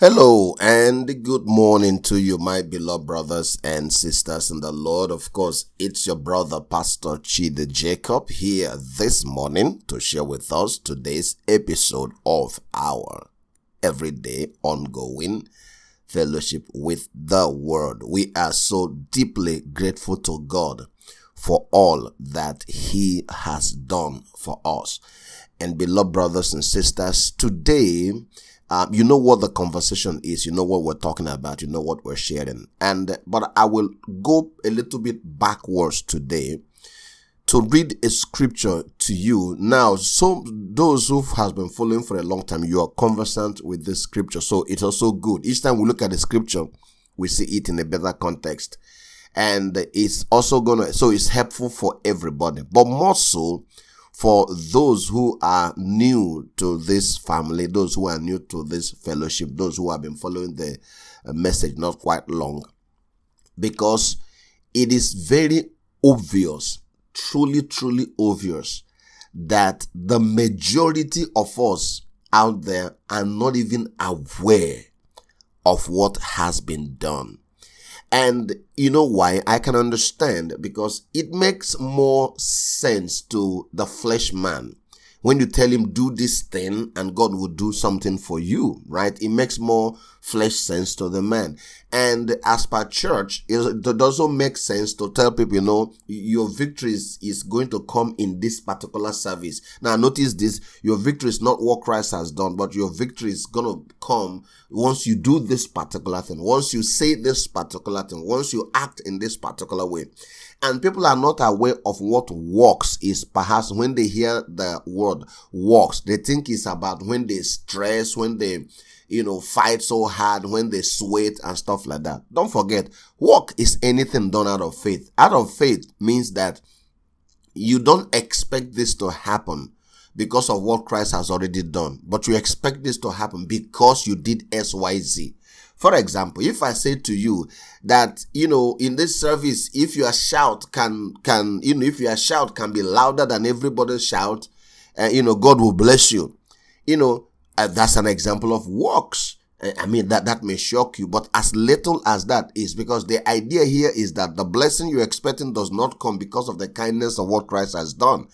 Hello and good morning to you, my beloved brothers and sisters in the Lord. Of course, it's your brother, Pastor Chide Jacob, here this morning to share with us today's episode of our everyday ongoing fellowship with the Word. We are so deeply grateful to God for all that He has done for us. And beloved brothers and sisters, today, um, you know what the conversation is. You know what we're talking about. You know what we're sharing. And, but I will go a little bit backwards today to read a scripture to you. Now, so those who has been following for a long time, you are conversant with this scripture. So it's also good. Each time we look at the scripture, we see it in a better context. And it's also gonna, so it's helpful for everybody, but more so for those who are new to this family, those who are new to this fellowship, those who have been following the uh, message not quite long, because it is very obvious, truly, truly obvious, that the majority of us out there are not even aware of what has been done. And you know why? I can understand because it makes more sense to the flesh man when you tell him do this thing and God will do something for you, right? It makes more flesh sense to the man. And as per church, it also make sense to tell people, you know, your victory is, is going to come in this particular service. Now notice this, your victory is not what Christ has done, but your victory is going to come once you do this particular thing, once you say this particular thing, once you act in this particular way. And people are not aware of what works is perhaps when they hear the word works, they think it's about when they stress, when they, you know, fight so hard, when they sweat and stuff like that. Don't forget, work is anything done out of faith. Out of faith means that you don't expect this to happen because of what Christ has already done, but you expect this to happen because you did S, Y, Z. For example, if I say to you that, you know, in this service, if your shout can, can, you know, if your shout can be louder than everybody's shout, uh, you know, God will bless you. You know, uh, that's an example of works. Uh, I mean, that, that may shock you, but as little as that is because the idea here is that the blessing you're expecting does not come because of the kindness of what Christ has done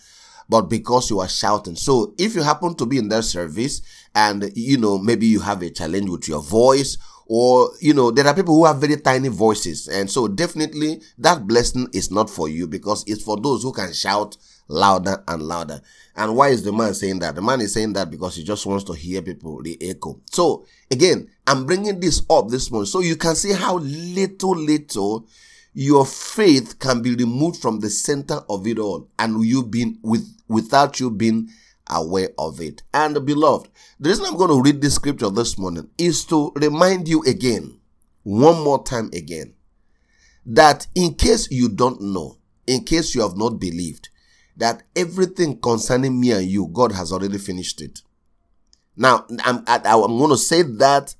but because you are shouting. So if you happen to be in that service and you know maybe you have a challenge with your voice or you know there are people who have very tiny voices. And so definitely that blessing is not for you because it's for those who can shout louder and louder. And why is the man saying that? The man is saying that because he just wants to hear people the echo. So again i'm bringing this up this morning so you can see how little little your faith can be removed from the center of it all and you been with without you being aware of it. And beloved, the reason I'm going to read this scripture this morning is to remind you again, one more time again, that in case you don't know, in case you have not believed, that everything concerning me and you, God has already finished it. Now, I'm, I'm going to say that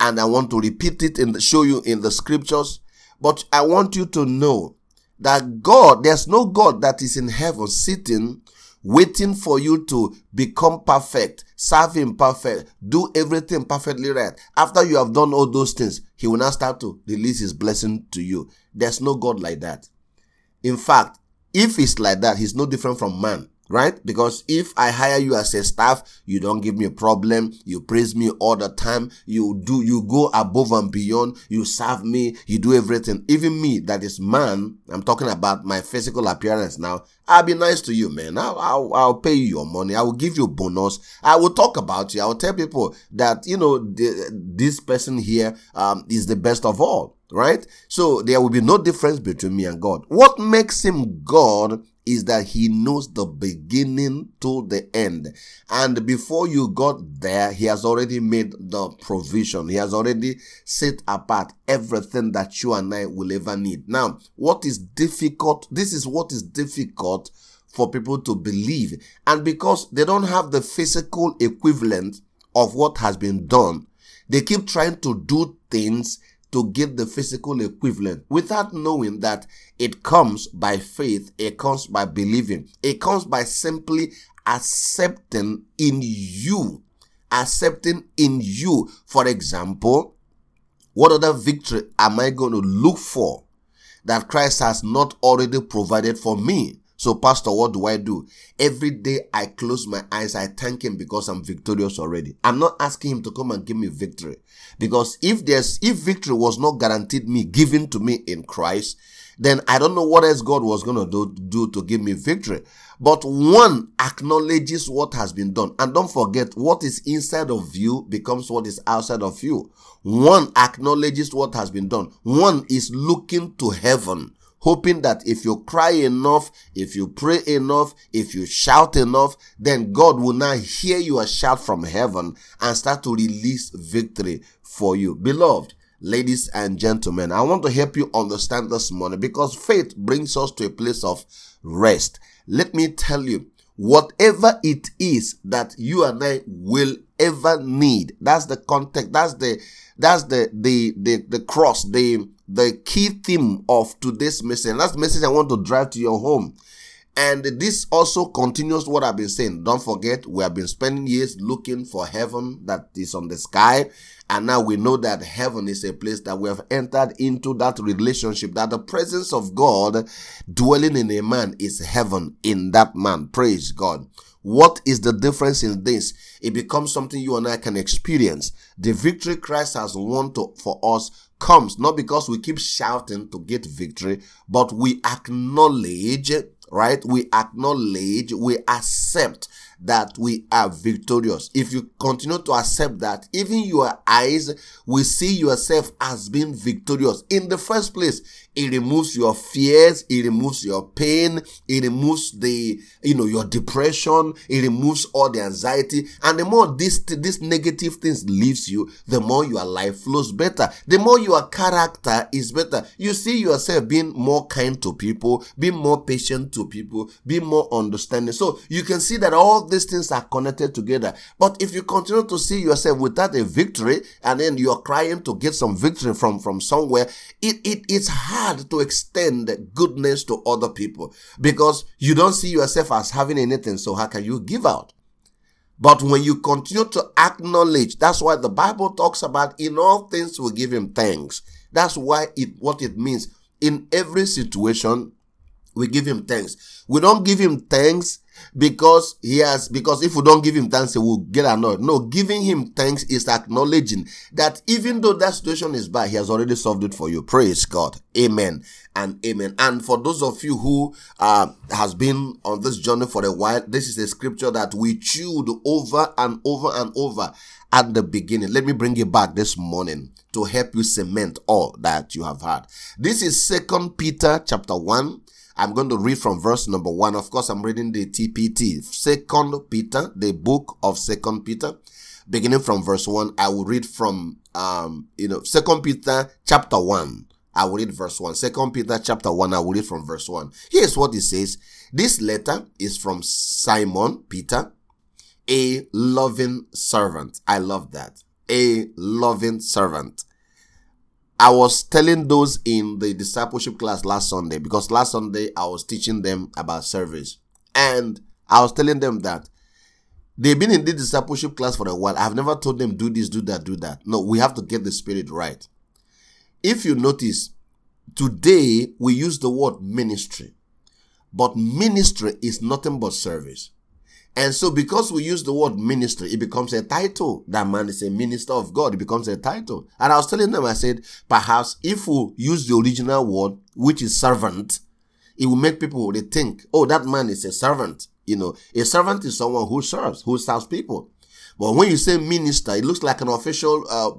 and I want to repeat it and show you in the scriptures, but I want you to know that God, there's no God that is in heaven sitting waiting for you to become perfect, serve him perfect, do everything perfectly right. After you have done all those things, he will now start to release his blessing to you. There's no God like that. In fact, if it's like that, he's no different from man right? Because if I hire you as a staff, you don't give me a problem. You praise me all the time. You do, you go above and beyond. You serve me. You do everything. Even me, that is man. I'm talking about my physical appearance now. I'll be nice to you, man. I'll, I'll, I'll pay you your money. I will give you bonus. I will talk about you. I will tell people that, you know, the, this person here, um, is the best of all, right? So there will be no difference between me and God. What makes him God is that he knows the beginning to the end. And before you got there, he has already made the provision. He has already set apart everything that you and I will ever need. Now, what is difficult? This is what is difficult for people to believe. And because they don't have the physical equivalent of what has been done, they keep trying to do things to get the physical equivalent without knowing that it comes by faith, it comes by believing, it comes by simply accepting in you accepting in you. For example, what other victory am I going to look for that Christ has not already provided for me? So, Pastor, what do I do? Every day I close my eyes, I thank Him because I'm victorious already. I'm not asking Him to come and give me victory. Because if there's, if victory was not guaranteed me, given to me in Christ, then I don't know what else God was going to do, do to give me victory. But one acknowledges what has been done. And don't forget, what is inside of you becomes what is outside of you. One acknowledges what has been done. One is looking to heaven hoping that if you cry enough, if you pray enough, if you shout enough, then God will now hear your shout from heaven and start to release victory for you. Beloved, ladies and gentlemen, I want to help you understand this morning because faith brings us to a place of rest. Let me tell you, whatever it is that you and I will ever need, that's the context, that's the that's the the the, the cross, the the key theme of today's message. The message I want to drive to your home. And this also continues what I've been saying. Don't forget, we have been spending years looking for heaven that is on the sky. And now we know that heaven is a place that we have entered into that relationship, that the presence of God dwelling in a man is heaven in that man. Praise God. What is the difference in this? It becomes something you and I can experience. The victory Christ has won to, for us comes not because we keep shouting to get victory, but we acknowledge, right? We acknowledge, we accept that we are victorious. If you continue to accept that, even your eyes will see yourself as being victorious. In the first place, it removes your fears. It removes your pain. It removes the, you know, your depression. It removes all the anxiety. And the more this, this negative things leaves you, the more your life flows better. The more your character is better. You see yourself being more kind to people, being more patient to people, being more understanding. So you can see that all these things are connected together. But if you continue to see yourself without a victory and then you're crying to get some victory from, from somewhere, it, it, it's hard to extend goodness to other people because you don't see yourself as having anything. So how can you give out? But when you continue to acknowledge, that's why the Bible talks about in all things we give him thanks. That's why it, what it means. In every situation, we give him thanks. We don't give him thanks because he has because if we don't give him thanks he will get annoyed. No giving him thanks is acknowledging that even though that situation is bad he has already solved it for you. Praise god. Amen and amen. And for those of you who uh has been on this journey for a while this is a scripture that we chewed over and over and over at the beginning. Let me bring it back this morning to help you cement all that you have had. This is second peter chapter 1 I'm going to read from verse number one. Of course, I'm reading the TPT. Second Peter, the book of Second Peter, beginning from verse one. I will read from, um, you know, Second Peter chapter one. I will read verse 1. Second Peter chapter 1, I will read from verse 1. Here's what it says. This letter is from Simon Peter, a loving servant. I love that. A loving servant I was telling those in the discipleship class last Sunday because last Sunday I was teaching them about service. And I was telling them that they've been in the discipleship class for a while. I've never told them do this, do that, do that. No, we have to get the spirit right. If you notice, today we use the word ministry, but ministry is nothing but service. And so, because we use the word ministry, it becomes a title. That man is a minister of God. It becomes a title. And I was telling them, I said, perhaps if we use the original word, which is servant, it will make people they think, oh, that man is a servant. You know, a servant is someone who serves, who serves people. But when you say minister, it looks like an official uh,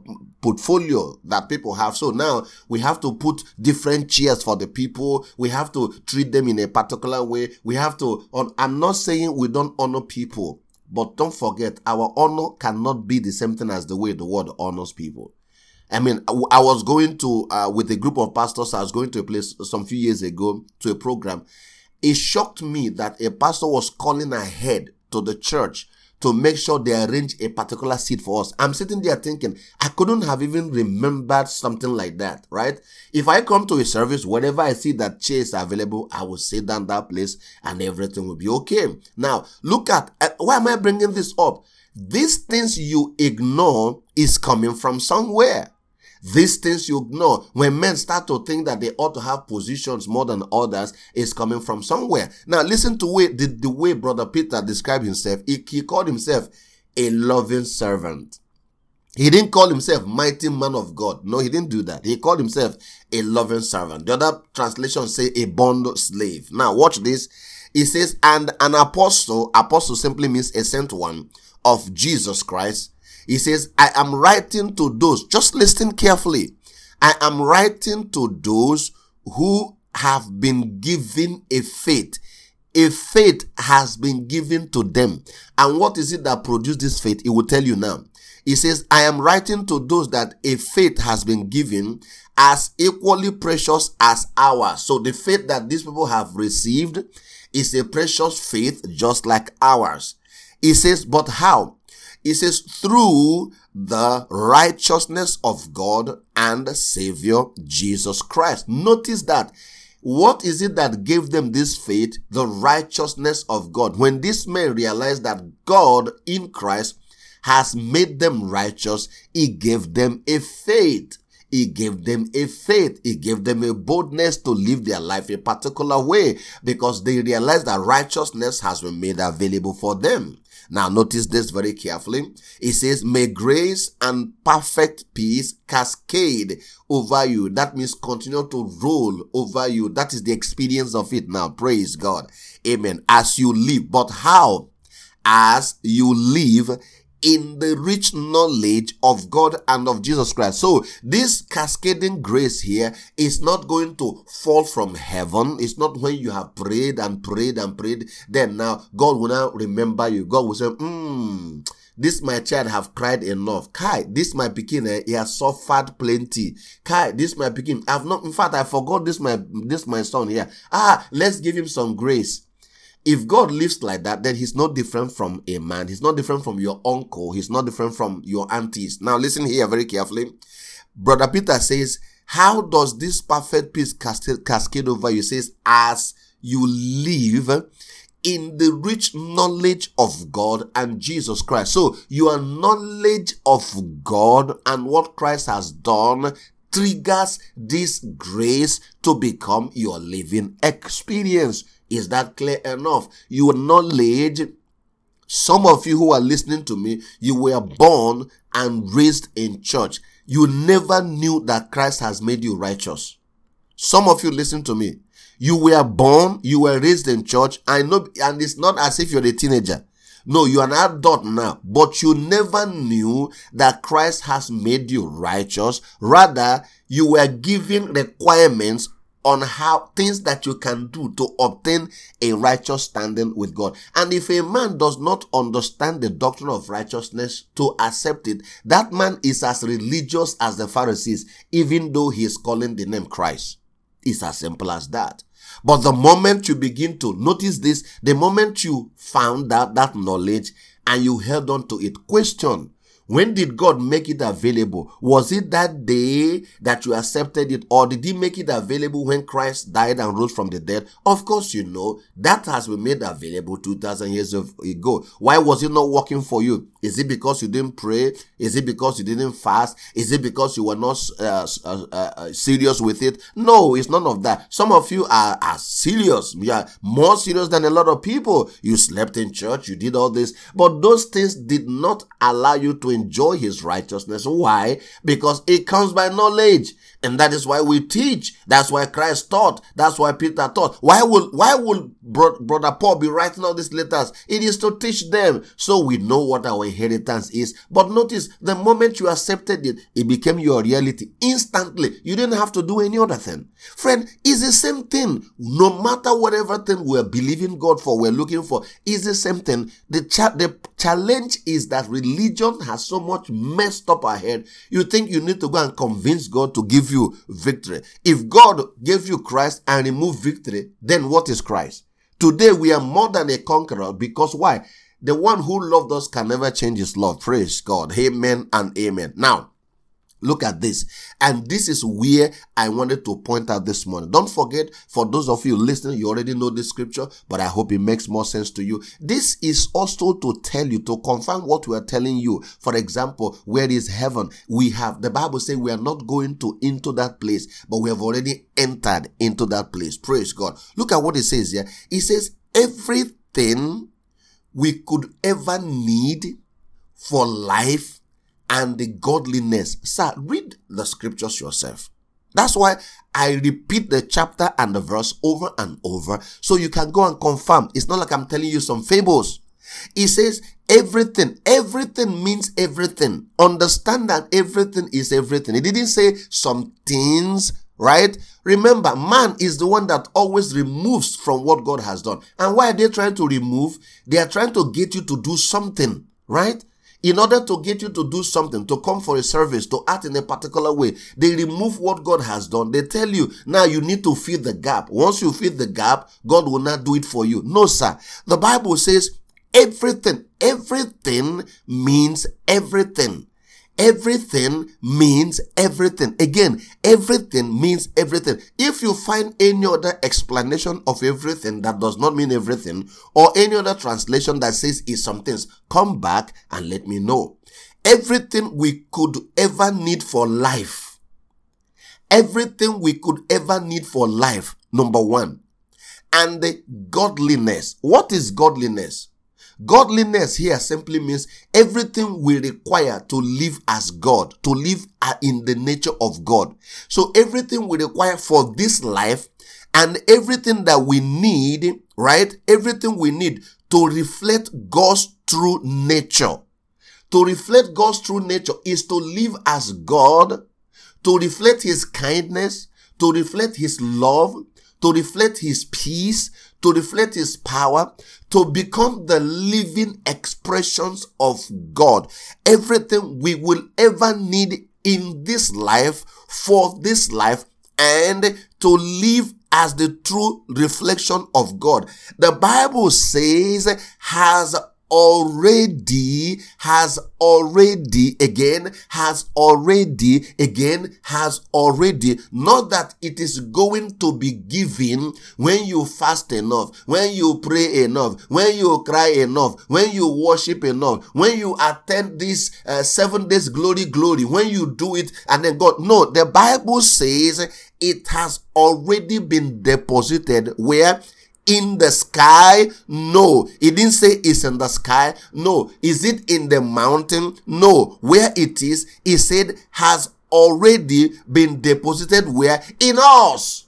portfolio that people have. So now we have to put different chairs for the people. We have to treat them in a particular way. We have to, I'm not saying we don't honor people, but don't forget our honor cannot be the same thing as the way the world honors people. I mean, I was going to, uh, with a group of pastors, I was going to a place some few years ago to a program. It shocked me that a pastor was calling ahead to the church to make sure they arrange a particular seat for us. I'm sitting there thinking, I couldn't have even remembered something like that, right? If I come to a service, whenever I see that chairs are available, I will sit down that place and everything will be okay. Now, look at, uh, why am I bringing this up? these things you ignore is coming from somewhere. These things you ignore, when men start to think that they ought to have positions more than others, is coming from somewhere. Now, listen to way, the, the way Brother Peter described himself. He, he called himself a loving servant. He didn't call himself mighty man of God. No, he didn't do that. He called himself a loving servant. The other translation say a bond slave. Now, watch this. He says, and an apostle, apostle simply means a sent one of Jesus Christ. He says, I am writing to those, just listen carefully. I am writing to those who have been given a faith. A faith has been given to them. And what is it that produced this faith? He will tell you now. He says, I am writing to those that a faith has been given as equally precious as ours. So the faith that these people have received is a precious faith just like ours. He says, but how? He says, through the righteousness of God and Savior Jesus Christ. Notice that. What is it that gave them this faith? The righteousness of God. When these men realized that God in Christ has made them righteous, He gave them a faith. He gave them a faith. He gave them a boldness to live their life a particular way because they realized that righteousness has been made available for them. Now notice this very carefully. It says, may grace and perfect peace cascade over you. That means continue to roll over you. That is the experience of it now. Praise God. Amen. As you live. But how? As you live in the rich knowledge of God and of Jesus Christ. So this cascading grace here is not going to fall from heaven. It's not when you have prayed and prayed and prayed. Then now God will now remember you. God will say, hmm, this my child have cried enough. Kai, this my picking, eh, he has suffered plenty. Kai, this my picking. I've not, in fact, I forgot this my, this my son here. Ah, let's give him some grace. If God lives like that, then he's not different from a man. He's not different from your uncle. He's not different from your aunties. Now listen here very carefully. Brother Peter says, how does this perfect peace cascade over you? He says, as you live in the rich knowledge of God and Jesus Christ. So your knowledge of God and what Christ has done triggers this grace to become your living experience. Is that clear enough? Your knowledge, some of you who are listening to me, you were born and raised in church. You never knew that Christ has made you righteous. Some of you listen to me. You were born, you were raised in church. I know, and it's not as if you're a teenager. No, you're an adult now, but you never knew that Christ has made you righteous. Rather, you were given requirements on how things that you can do to obtain a righteous standing with God. And if a man does not understand the doctrine of righteousness to accept it, that man is as religious as the Pharisees, even though he is calling the name Christ. It's as simple as that. But the moment you begin to notice this, the moment you found out that knowledge and you held on to it, question when did God make it available? Was it that day that you accepted it, or did He make it available when Christ died and rose from the dead? Of course, you know that has been made available 2000 years ago. Why was it not working for you? Is it because you didn't pray? Is it because you didn't fast? Is it because you were not uh, uh, uh, serious with it? No, it's none of that. Some of you are, are serious. You are more serious than a lot of people. You slept in church, you did all this, but those things did not allow you to enjoy his righteousness. Why? Because it comes by knowledge. And that is why we teach. That's why Christ taught. That's why Peter taught. Why will, why will bro- brother Paul be writing all these letters? It is to teach them so we know what our inheritance is. But notice the moment you accepted it, it became your reality instantly. You didn't have to do any other thing. Friend, it's the same thing. No matter whatever thing we're believing God for, we're looking for, it's the same thing. The, cha- the challenge is that religion has so much messed up ahead. You think you need to go and convince God to give you victory. If God gave you Christ and removed victory, then what is Christ? Today we are more than a conqueror because why? The one who loved us can never change his love. Praise God. Amen and amen. Now, Look at this. And this is where I wanted to point out this morning. Don't forget, for those of you listening, you already know this scripture, but I hope it makes more sense to you. This is also to tell you, to confirm what we are telling you. For example, where is heaven? We have, the Bible says we are not going to into that place, but we have already entered into that place. Praise God. Look at what it says here. It says, everything we could ever need for life and the godliness. Sir, read the scriptures yourself. That's why I repeat the chapter and the verse over and over so you can go and confirm. It's not like I'm telling you some fables. He says everything, everything means everything. Understand that everything is everything. He didn't say some things, right? Remember, man is the one that always removes from what God has done. And why are they trying to remove? They are trying to get you to do something, right? In order to get you to do something, to come for a service, to act in a particular way, they remove what God has done. They tell you, now you need to fill the gap. Once you fill the gap, God will not do it for you. No, sir. The Bible says everything, everything means everything. Everything means everything. Again, everything means everything. If you find any other explanation of everything that does not mean everything, or any other translation that says is some things, come back and let me know. Everything we could ever need for life. Everything we could ever need for life. Number one. And the godliness. What is godliness? Godliness here simply means everything we require to live as God, to live in the nature of God. So everything we require for this life and everything that we need, right? Everything we need to reflect God's true nature. To reflect God's true nature is to live as God, to reflect His kindness, to reflect His love, to reflect His peace, to reflect His power, to become the living expressions of God. Everything we will ever need in this life, for this life, and to live as the true reflection of God. The Bible says has already, has already, again, has already, again, has already. Not that it is going to be given when you fast enough, when you pray enough, when you cry enough, when you worship enough, when you attend this uh, seven days glory, glory, when you do it and then God. No, the Bible says it has already been deposited where in the sky? No. He didn't say it's in the sky. No. Is it in the mountain? No. Where it is, he said has already been deposited where? In us.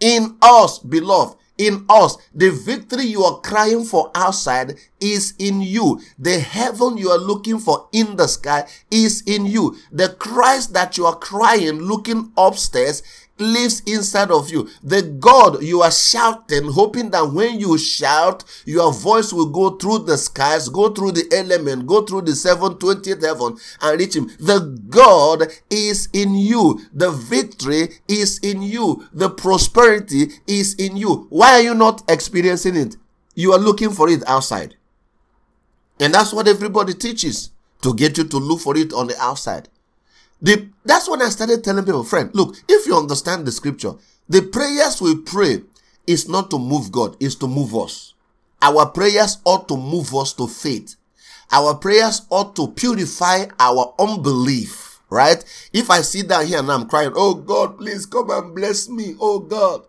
In us, beloved. In us. The victory you are crying for outside is in you. The heaven you are looking for in the sky is in you. The Christ that you are crying, looking upstairs lives inside of you. The God you are shouting, hoping that when you shout, your voice will go through the skies, go through the element, go through the 720th heaven and reach him. The God is in you. The victory is in you. The prosperity is in you. Why are you not experiencing it? You are looking for it outside. And that's what everybody teaches to get you to look for it on the outside. The, that's when I started telling people, friend, look, if you understand the scripture, the prayers we pray is not to move God, is to move us. Our prayers ought to move us to faith. Our prayers ought to purify our unbelief, right? If I sit down here and I'm crying, oh God, please come and bless me, oh God.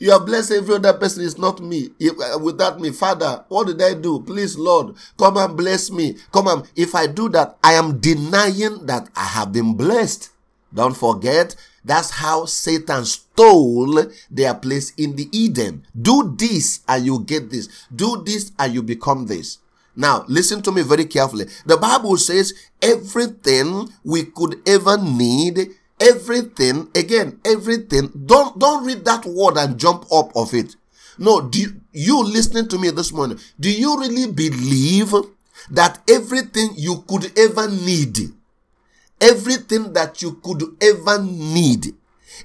You have blessed every other person. It's not me. If, uh, without me, Father, what did I do? Please, Lord, come and bless me. Come on. If I do that, I am denying that I have been blessed. Don't forget, that's how Satan stole their place in the Eden. Do this and you get this. Do this and you become this. Now, listen to me very carefully. The Bible says everything we could ever need everything again everything don't don't read that word and jump up of it. No do you, you listening to me this morning do you really believe that everything you could ever need everything that you could ever need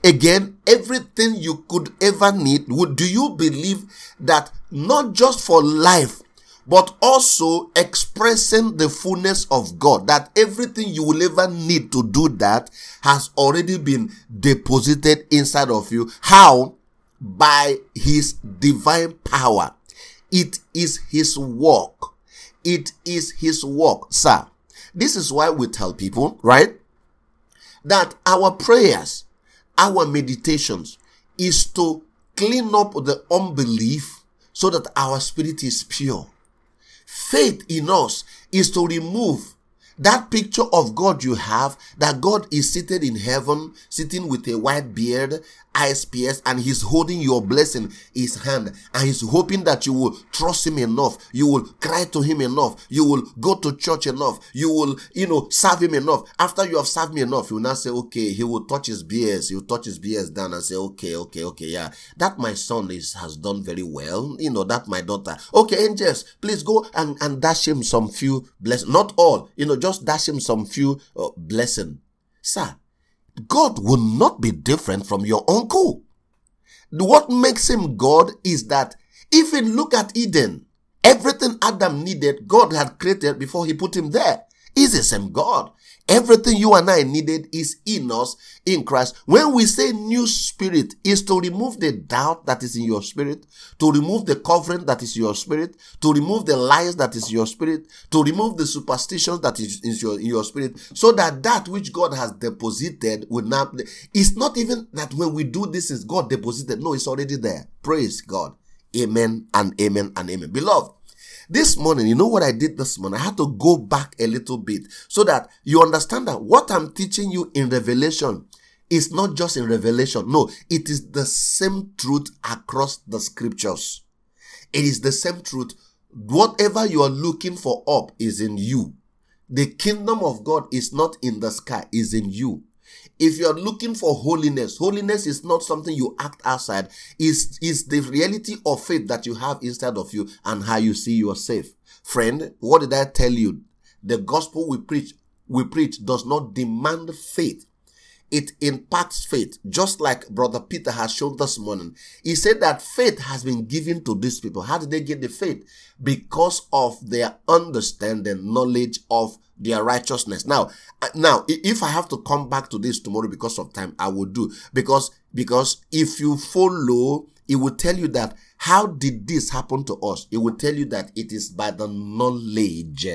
again everything you could ever need would do you believe that not just for life but also expressing the fullness of God. That everything you will ever need to do that has already been deposited inside of you. How? By His divine power. It is His work. It is His work, sir. This is why we tell people, right? That our prayers, our meditations is to clean up the unbelief so that our spirit is pure. Faith in us is to remove that picture of God you have, that God is seated in heaven, sitting with a white beard, pierced, and He's holding your blessing in His hand, and He's hoping that you will trust Him enough, you will cry to Him enough, you will go to church enough, you will, you know, serve Him enough. After you have served me enough, you will now say, okay, He will touch His beards, He will touch His beards down and say, okay, okay, okay, yeah, that my son is has done very well, you know, that my daughter. Okay, angels, please go and, and dash him some few blessings, not all, you know, just dash him some few uh, blessing. Sir, God will not be different from your uncle. What makes him God is that if you look at Eden, everything Adam needed, God had created before he put him there. He's the same God. Everything you and I needed is in us in Christ. When we say new spirit is to remove the doubt that is in your spirit, to remove the covering that is your spirit, to remove the lies that is your spirit, to remove the superstitions that is in your, in your spirit, so that that which God has deposited will not, it's not even that when we do this is God deposited. No, it's already there. Praise God. Amen and amen and amen. Beloved, this morning, you know what I did this morning? I had to go back a little bit so that you understand that what I'm teaching you in Revelation is not just in Revelation. No, it is the same truth across the scriptures. It is the same truth. Whatever you are looking for up is in you. The kingdom of God is not in the sky, is in you. If you are looking for holiness, holiness is not something you act outside. It's, it's the reality of faith that you have inside of you and how you see yourself. Friend, what did I tell you? The gospel we preach, we preach does not demand faith. It impacts faith, just like Brother Peter has shown this morning. He said that faith has been given to these people. How did they get the faith? Because of their understanding, knowledge of their righteousness. Now, uh, now, if I have to come back to this tomorrow because of time, I will do. Because, because if you follow, it will tell you that how did this happen to us? It will tell you that it is by the knowledge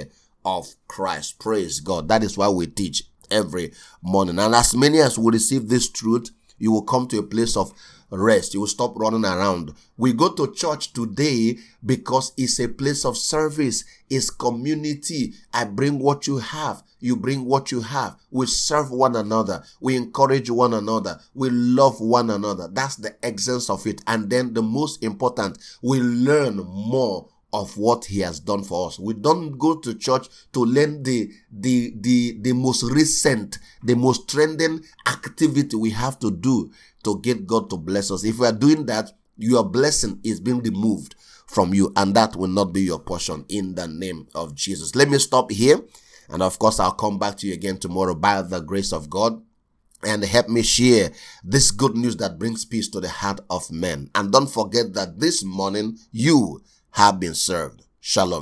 of Christ. Praise God. That is why we teach every morning. And as many as will receive this truth, you will come to a place of rest. You will stop running around. We go to church today because it's a place of service. It's community. I bring what you have. You bring what you have. We serve one another. We encourage one another. We love one another. That's the essence of it. And then the most important, we learn more of what he has done for us. We don't go to church to learn the the the the most recent, the most trending activity we have to do to get God to bless us. If we are doing that, your blessing is being removed from you, and that will not be your portion in the name of Jesus. Let me stop here. And of course, I'll come back to you again tomorrow by the grace of God and help me share this good news that brings peace to the heart of men. And don't forget that this morning you have been served. Shalom.